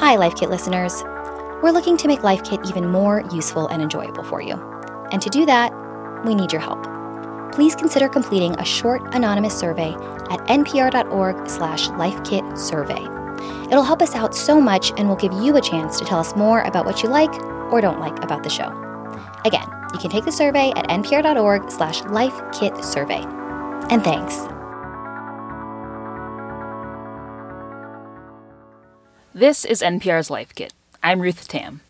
Hi, Life Kit listeners. We're looking to make Life Kit even more useful and enjoyable for you. And to do that, we need your help. Please consider completing a short anonymous survey at npr.org/lifekitsurvey. It'll help us out so much and will give you a chance to tell us more about what you like or don't like about the show. Again, you can take the survey at npr.org/lifekitsurvey. And thanks. This is NPR's Life Kit. I'm Ruth Tam.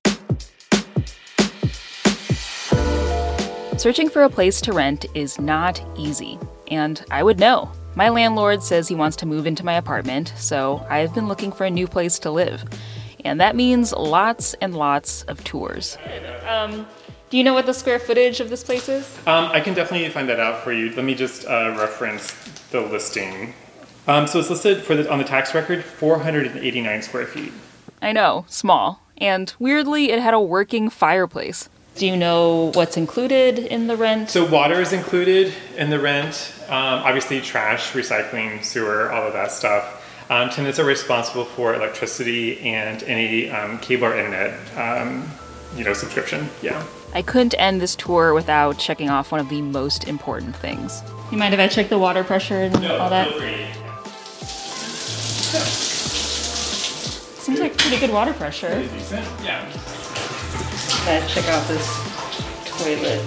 Searching for a place to rent is not easy, and I would know. My landlord says he wants to move into my apartment, so I've been looking for a new place to live. And that means lots and lots of tours. Um, do you know what the square footage of this place is? Um, I can definitely find that out for you. Let me just uh, reference the listing. Um, so it's listed for the, on the tax record 489 square feet. I know, small. And weirdly, it had a working fireplace. Do you know what's included in the rent? So water is included in the rent. Um, obviously, trash, recycling, sewer, all of that stuff. Um, tenants are responsible for electricity and any um, cable or internet, um, you know, subscription. Yeah. I couldn't end this tour without checking off one of the most important things. You mind if I check the water pressure and no, all that? Pretty good water pressure. Yeah. Gotta check out this toilet.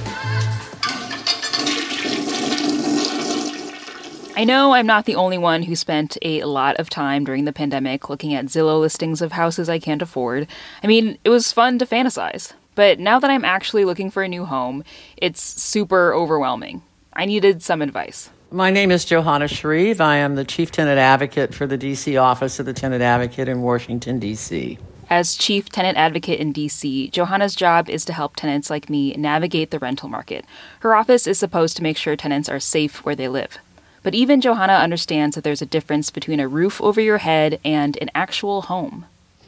I know I'm not the only one who spent a lot of time during the pandemic looking at Zillow listings of houses I can't afford. I mean, it was fun to fantasize. But now that I'm actually looking for a new home, it's super overwhelming. I needed some advice. My name is Johanna Shreve. I am the Chief Tenant Advocate for the DC office of the Tenant Advocate in Washington, D.C. As Chief Tenant Advocate in DC, Johanna's job is to help tenants like me navigate the rental market. Her office is supposed to make sure tenants are safe where they live. But even Johanna understands that there's a difference between a roof over your head and an actual home.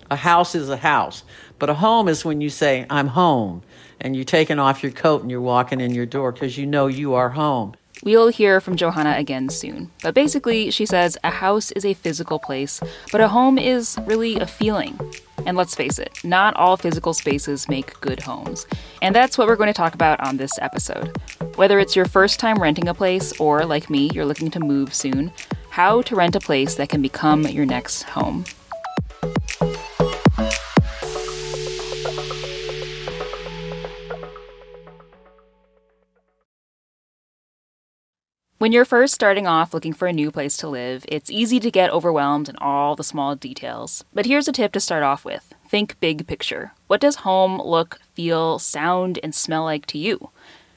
A house is a house, but a home is when you say, I'm home, and you're taking off your coat and you're walking in your door because you know you are home. We'll hear from Johanna again soon. But basically, she says a house is a physical place, but a home is really a feeling. And let's face it, not all physical spaces make good homes. And that's what we're going to talk about on this episode. Whether it's your first time renting a place, or like me, you're looking to move soon, how to rent a place that can become your next home. When you're first starting off looking for a new place to live, it's easy to get overwhelmed in all the small details. But here's a tip to start off with think big picture. What does home look, feel, sound, and smell like to you?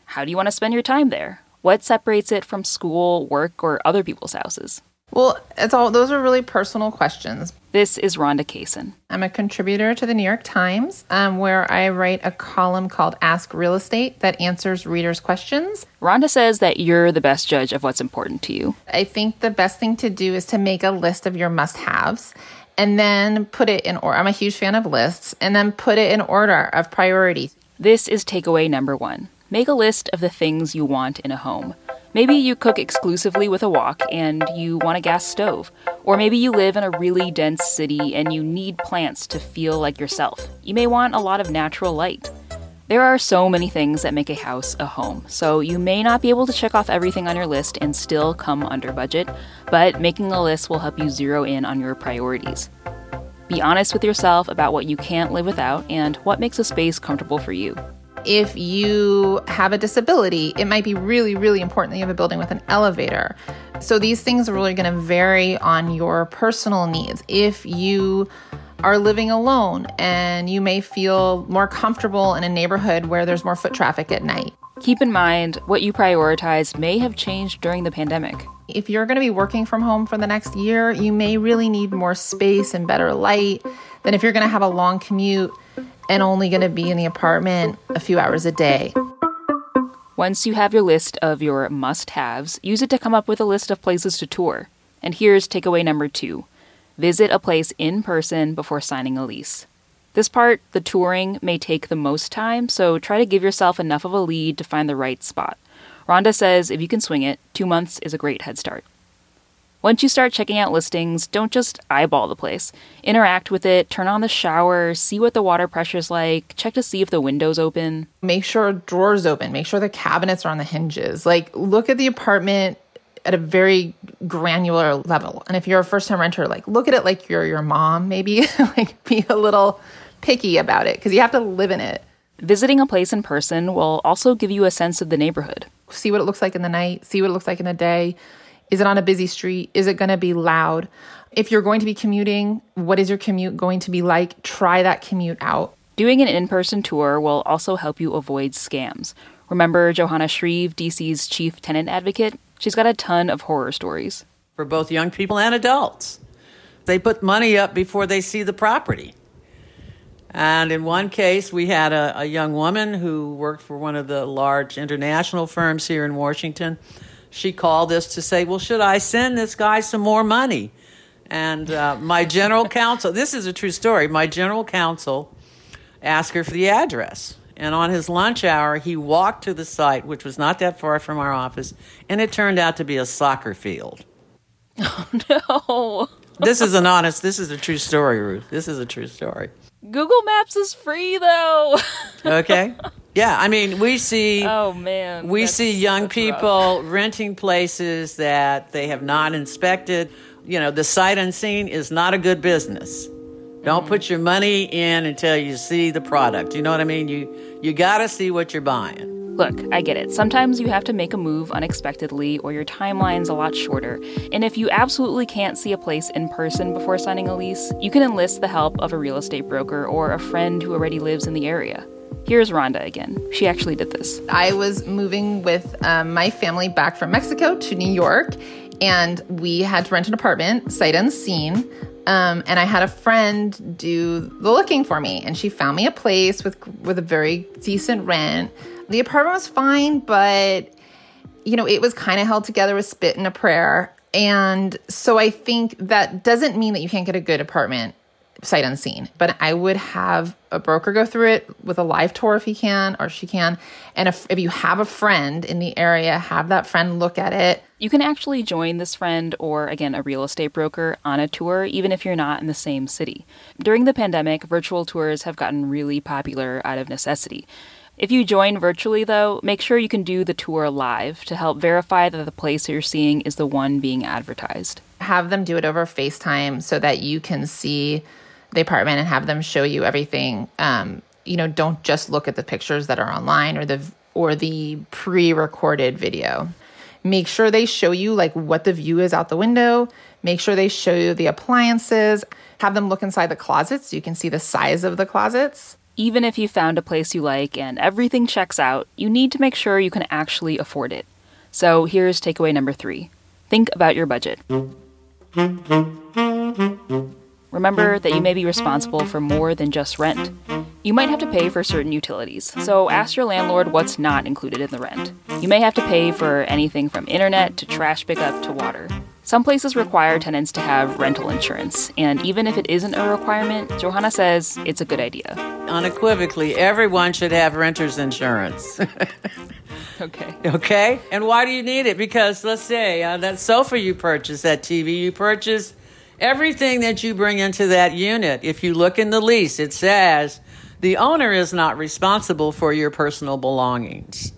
How do you want to spend your time there? What separates it from school, work, or other people's houses? Well, it's all those are really personal questions. This is Ronda Kaysen. I'm a contributor to the New York Times, um, where I write a column called Ask Real Estate that answers readers' questions. Rhonda says that you're the best judge of what's important to you. I think the best thing to do is to make a list of your must haves and then put it in order. I'm a huge fan of lists, and then put it in order of priority. This is takeaway number one make a list of the things you want in a home. Maybe you cook exclusively with a wok and you want a gas stove. Or maybe you live in a really dense city and you need plants to feel like yourself. You may want a lot of natural light. There are so many things that make a house a home, so you may not be able to check off everything on your list and still come under budget, but making a list will help you zero in on your priorities. Be honest with yourself about what you can't live without and what makes a space comfortable for you. If you have a disability, it might be really, really important that you have a building with an elevator. So these things are really going to vary on your personal needs. If you are living alone and you may feel more comfortable in a neighborhood where there's more foot traffic at night. Keep in mind what you prioritize may have changed during the pandemic. If you're going to be working from home for the next year, you may really need more space and better light than if you're going to have a long commute and only going to be in the apartment a few hours a day. Once you have your list of your must haves, use it to come up with a list of places to tour. And here's takeaway number two visit a place in person before signing a lease. This part, the touring, may take the most time, so try to give yourself enough of a lead to find the right spot. Ronda says if you can swing it, two months is a great head start. Once you start checking out listings, don't just eyeball the place. Interact with it, turn on the shower, see what the water pressure's like, check to see if the window's open. Make sure drawers open, make sure the cabinets are on the hinges. Like look at the apartment at a very granular level. And if you're a first time renter, like look at it like you're your mom, maybe like be a little picky about it because you have to live in it. Visiting a place in person will also give you a sense of the neighborhood. See what it looks like in the night, see what it looks like in the day. Is it on a busy street? Is it going to be loud? If you're going to be commuting, what is your commute going to be like? Try that commute out. Doing an in person tour will also help you avoid scams. Remember Johanna Shreve, DC's chief tenant advocate? She's got a ton of horror stories. For both young people and adults. They put money up before they see the property. And in one case, we had a, a young woman who worked for one of the large international firms here in Washington she called us to say, Well, should I send this guy some more money? And uh, my general counsel, this is a true story, my general counsel asked her for the address. And on his lunch hour, he walked to the site, which was not that far from our office, and it turned out to be a soccer field. Oh, no. this is an honest, this is a true story, Ruth. This is a true story. Google Maps is free, though. okay. Yeah, I mean, we see. Oh man, we see young people rough. renting places that they have not inspected. You know, the sight unseen is not a good business. Don't mm-hmm. put your money in until you see the product. You know what I mean? You you got to see what you're buying. Look, I get it. Sometimes you have to make a move unexpectedly or your timeline's a lot shorter. And if you absolutely can't see a place in person before signing a lease, you can enlist the help of a real estate broker or a friend who already lives in the area. Here's Ronda again. She actually did this. I was moving with um, my family back from Mexico to New York, and we had to rent an apartment, sight unseen. Um, and I had a friend do the looking for me, and she found me a place with with a very decent rent. The apartment was fine, but you know it was kind of held together with spit and a prayer. And so I think that doesn't mean that you can't get a good apartment sight unseen. But I would have a broker go through it with a live tour if he can or she can. And if, if you have a friend in the area, have that friend look at it. You can actually join this friend or, again, a real estate broker on a tour, even if you're not in the same city. During the pandemic, virtual tours have gotten really popular out of necessity. If you join virtually, though, make sure you can do the tour live to help verify that the place you're seeing is the one being advertised. Have them do it over FaceTime so that you can see the apartment and have them show you everything. Um, you know, don't just look at the pictures that are online or the or the pre-recorded video. Make sure they show you like what the view is out the window. Make sure they show you the appliances. Have them look inside the closets so you can see the size of the closets. Even if you found a place you like and everything checks out, you need to make sure you can actually afford it. So here's takeaway number three think about your budget. Remember that you may be responsible for more than just rent. You might have to pay for certain utilities, so ask your landlord what's not included in the rent. You may have to pay for anything from internet to trash pickup to water. Some places require tenants to have rental insurance, and even if it isn't a requirement, Johanna says it's a good idea. Unequivocally, everyone should have renter's insurance. okay. Okay? And why do you need it? Because let's say uh, that sofa you purchase, that TV you purchase, Everything that you bring into that unit, if you look in the lease, it says the owner is not responsible for your personal belongings.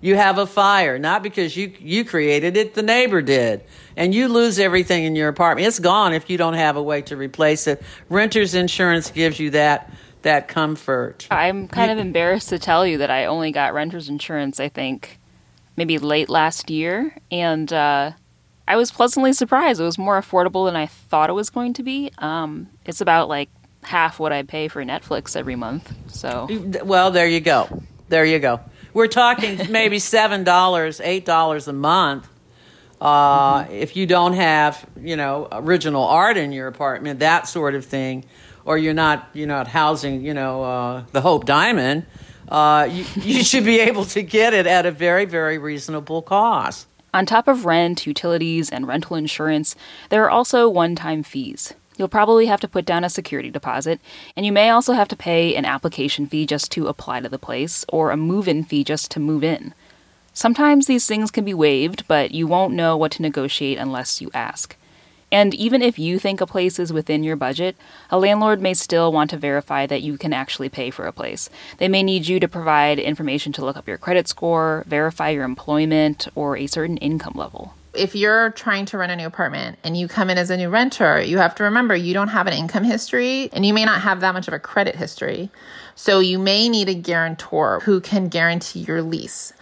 You have a fire, not because you, you created it, the neighbor did. And you lose everything in your apartment. It's gone if you don't have a way to replace it. Renter's insurance gives you that that comfort. I'm kind you, of embarrassed to tell you that I only got renter's insurance, I think, maybe late last year. And uh, I was pleasantly surprised. It was more affordable than I thought it was going to be. Um, it's about like half what I pay for Netflix every month. So, well, there you go. There you go. We're talking maybe seven dollars, eight dollars a month. Uh, mm-hmm. If you don't have, you know, original art in your apartment, that sort of thing, or you're not, you're not housing, you know, uh, the Hope Diamond, uh, you, you should be able to get it at a very, very reasonable cost. On top of rent, utilities, and rental insurance, there are also one time fees. You'll probably have to put down a security deposit, and you may also have to pay an application fee just to apply to the place, or a move in fee just to move in. Sometimes these things can be waived, but you won't know what to negotiate unless you ask. And even if you think a place is within your budget, a landlord may still want to verify that you can actually pay for a place. They may need you to provide information to look up your credit score, verify your employment, or a certain income level. If you're trying to rent a new apartment and you come in as a new renter, you have to remember you don't have an income history and you may not have that much of a credit history. So you may need a guarantor who can guarantee your lease.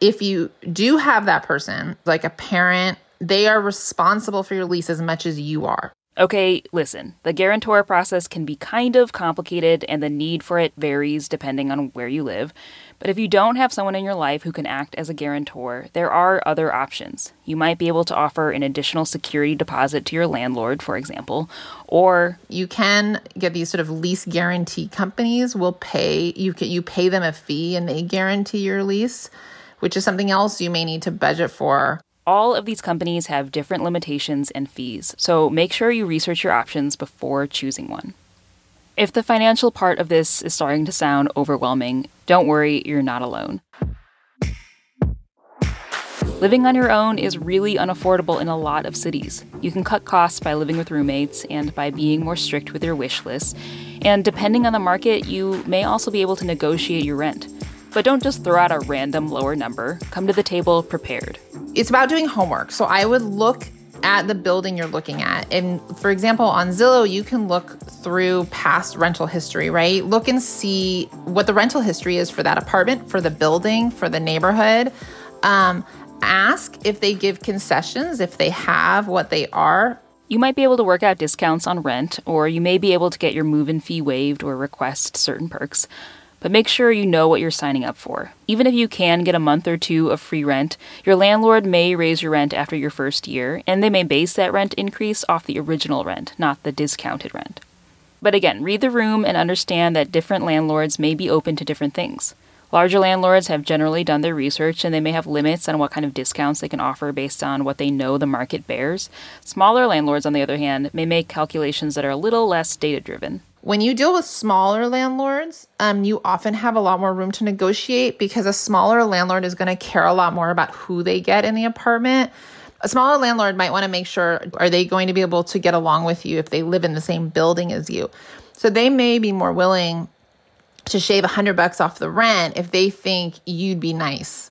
If you do have that person, like a parent, they are responsible for your lease as much as you are. Okay, listen, the guarantor process can be kind of complicated and the need for it varies depending on where you live. But if you don't have someone in your life who can act as a guarantor, there are other options. You might be able to offer an additional security deposit to your landlord, for example, or you can get these sort of lease guarantee companies will pay you can, you pay them a fee and they guarantee your lease, which is something else you may need to budget for all of these companies have different limitations and fees, so make sure you research your options before choosing one. If the financial part of this is starting to sound overwhelming, don't worry, you're not alone. Living on your own is really unaffordable in a lot of cities. You can cut costs by living with roommates and by being more strict with your wish list. And depending on the market, you may also be able to negotiate your rent. But don't just throw out a random lower number. Come to the table prepared. It's about doing homework. So I would look at the building you're looking at. And for example, on Zillow, you can look through past rental history, right? Look and see what the rental history is for that apartment, for the building, for the neighborhood. Um, ask if they give concessions, if they have what they are. You might be able to work out discounts on rent, or you may be able to get your move in fee waived or request certain perks but make sure you know what you're signing up for. Even if you can get a month or two of free rent, your landlord may raise your rent after your first year, and they may base that rent increase off the original rent, not the discounted rent. But again, read the room and understand that different landlords may be open to different things. Larger landlords have generally done their research and they may have limits on what kind of discounts they can offer based on what they know the market bears. Smaller landlords, on the other hand, may make calculations that are a little less data driven. When you deal with smaller landlords, um, you often have a lot more room to negotiate because a smaller landlord is going to care a lot more about who they get in the apartment. A smaller landlord might want to make sure are they going to be able to get along with you if they live in the same building as you. So they may be more willing to shave a hundred bucks off the rent if they think you'd be nice.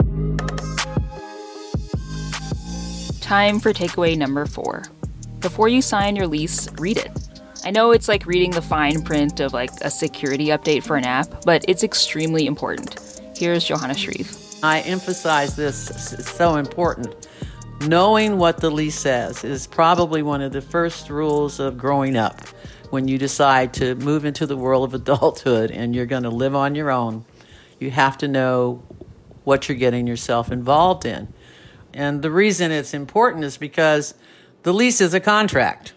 Time for takeaway number four. Before you sign your lease, read it. I know it's like reading the fine print of like a security update for an app, but it's extremely important. Here's Johanna Shreve. I emphasize this, it's so important. Knowing what the lease says is probably one of the first rules of growing up. When you decide to move into the world of adulthood and you're going to live on your own, you have to know what you're getting yourself involved in. And the reason it's important is because the lease is a contract.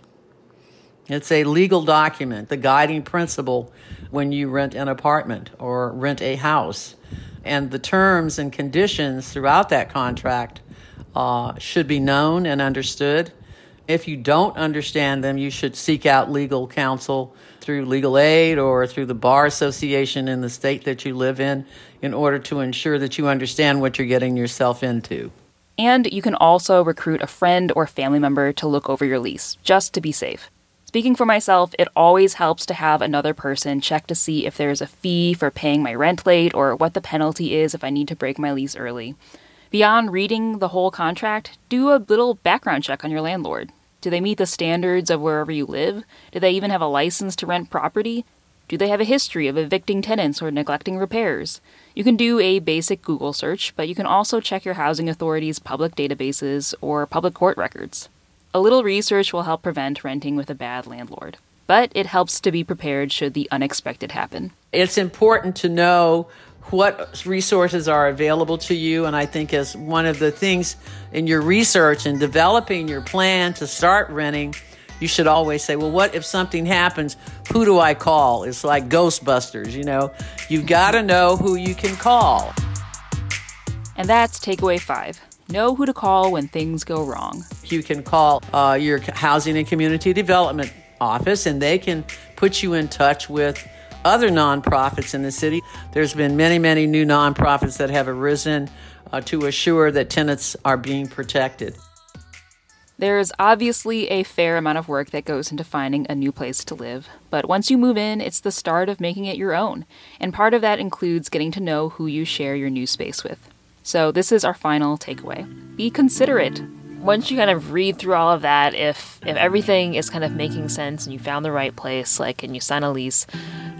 It's a legal document, the guiding principle when you rent an apartment or rent a house. And the terms and conditions throughout that contract uh, should be known and understood. If you don't understand them, you should seek out legal counsel through legal aid or through the bar association in the state that you live in in order to ensure that you understand what you're getting yourself into. And you can also recruit a friend or family member to look over your lease, just to be safe. Speaking for myself, it always helps to have another person check to see if there's a fee for paying my rent late or what the penalty is if I need to break my lease early. Beyond reading the whole contract, do a little background check on your landlord. Do they meet the standards of wherever you live? Do they even have a license to rent property? Do they have a history of evicting tenants or neglecting repairs? You can do a basic Google search, but you can also check your housing authority's public databases or public court records. A little research will help prevent renting with a bad landlord, but it helps to be prepared should the unexpected happen. It's important to know what resources are available to you. And I think as one of the things in your research and developing your plan to start renting, you should always say, well, what if something happens? Who do I call? It's like Ghostbusters, you know? You've got to know who you can call. And that's takeaway five. Know who to call when things go wrong. You can call uh, your housing and community development office, and they can put you in touch with other nonprofits in the city. There's been many, many new nonprofits that have arisen uh, to assure that tenants are being protected. There's obviously a fair amount of work that goes into finding a new place to live, but once you move in, it's the start of making it your own, and part of that includes getting to know who you share your new space with. So, this is our final takeaway be considerate. Once you kind of read through all of that, if if everything is kind of making sense and you found the right place, like and you sign a lease,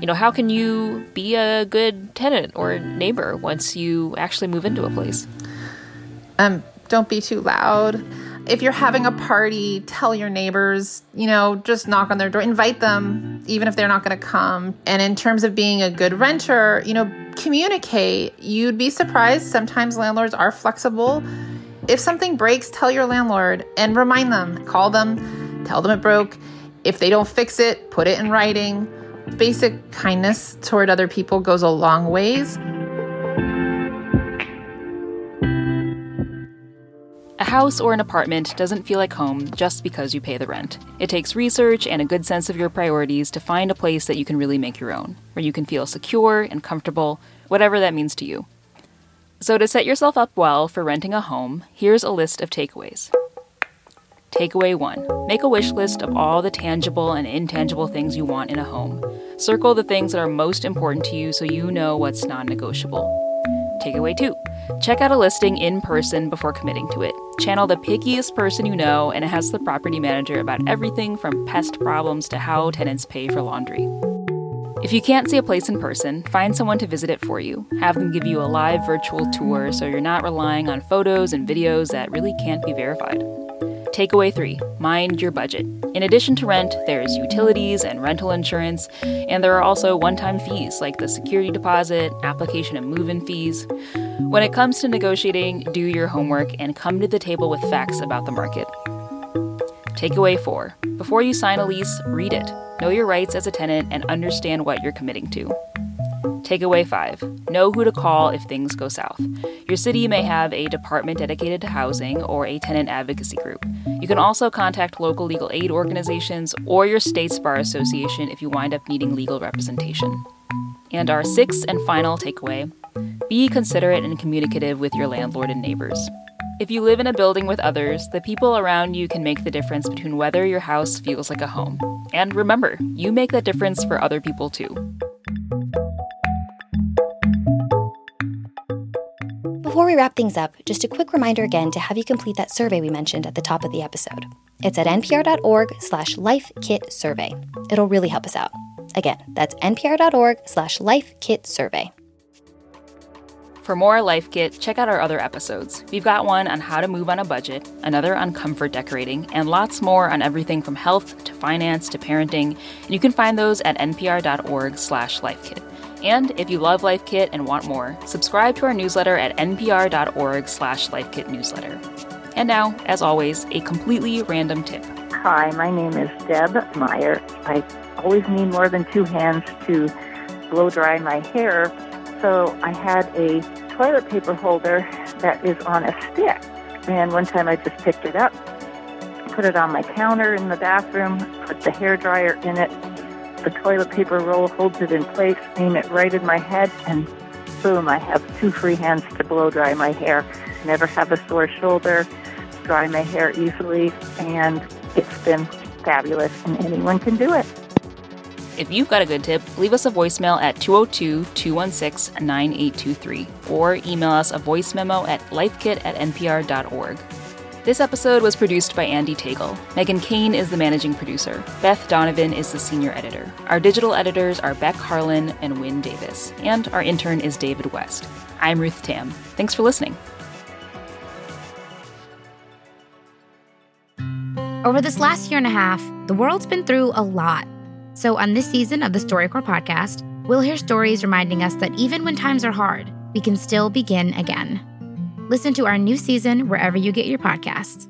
you know, how can you be a good tenant or neighbor once you actually move into a place? Um, don't be too loud. If you're having a party, tell your neighbors, you know, just knock on their door, invite them, even if they're not going to come. And in terms of being a good renter, you know, communicate. You'd be surprised. Sometimes landlords are flexible. If something breaks, tell your landlord and remind them, call them, tell them it broke. If they don't fix it, put it in writing. Basic kindness toward other people goes a long ways. A house or an apartment doesn't feel like home just because you pay the rent. It takes research and a good sense of your priorities to find a place that you can really make your own, where you can feel secure and comfortable, whatever that means to you. So, to set yourself up well for renting a home, here's a list of takeaways. Takeaway 1 Make a wish list of all the tangible and intangible things you want in a home. Circle the things that are most important to you so you know what's non negotiable. Takeaway 2 Check out a listing in person before committing to it. Channel the pickiest person you know and ask the property manager about everything from pest problems to how tenants pay for laundry. If you can't see a place in person, find someone to visit it for you. Have them give you a live virtual tour so you're not relying on photos and videos that really can't be verified. Takeaway 3 Mind your budget. In addition to rent, there's utilities and rental insurance, and there are also one time fees like the security deposit, application and move in fees. When it comes to negotiating, do your homework and come to the table with facts about the market. Takeaway 4 Before you sign a lease, read it. Know your rights as a tenant and understand what you're committing to. Takeaway 5 Know who to call if things go south. Your city may have a department dedicated to housing or a tenant advocacy group. You can also contact local legal aid organizations or your state's bar association if you wind up needing legal representation. And our sixth and final takeaway be considerate and communicative with your landlord and neighbors. If you live in a building with others, the people around you can make the difference between whether your house feels like a home. And remember, you make that difference for other people too. Before we wrap things up, just a quick reminder again to have you complete that survey we mentioned at the top of the episode. It's at npr.org slash lifekitsurvey. It'll really help us out. Again, that's npr.org slash lifekitsurvey. For more Life Kit, check out our other episodes. We've got one on how to move on a budget, another on comfort decorating, and lots more on everything from health to finance to parenting. And you can find those at npr.org/lifekit. And if you love Life Kit and want more, subscribe to our newsletter at npr.org/lifekitnewsletter. And now, as always, a completely random tip. Hi, my name is Deb Meyer. I always need more than two hands to blow dry my hair, so I had a toilet paper holder that is on a stick. And one time I just picked it up, put it on my counter in the bathroom, put the hair dryer in it. The toilet paper roll holds it in place, aim it right in my head, and boom, I have two free hands to blow dry my hair. Never have a sore shoulder, dry my hair easily, and it's been fabulous, and anyone can do it. If you've got a good tip, leave us a voicemail at 202 216 9823 or email us a voice memo at lifekit at npr.org. This episode was produced by Andee Tagle. Meghan Keane is the managing producer. Beth Donovan is the senior editor. Our digital editors are Beck Harlan and Wynne Davis. And our intern is David West. I'm Ruth Tam. Thanks for listening. Over this last year and a half, the world's been through a lot. So, on this season of the StoryCorps podcast, we'll hear stories reminding us that even when times are hard, we can still begin again. Listen to our new season wherever you get your podcasts.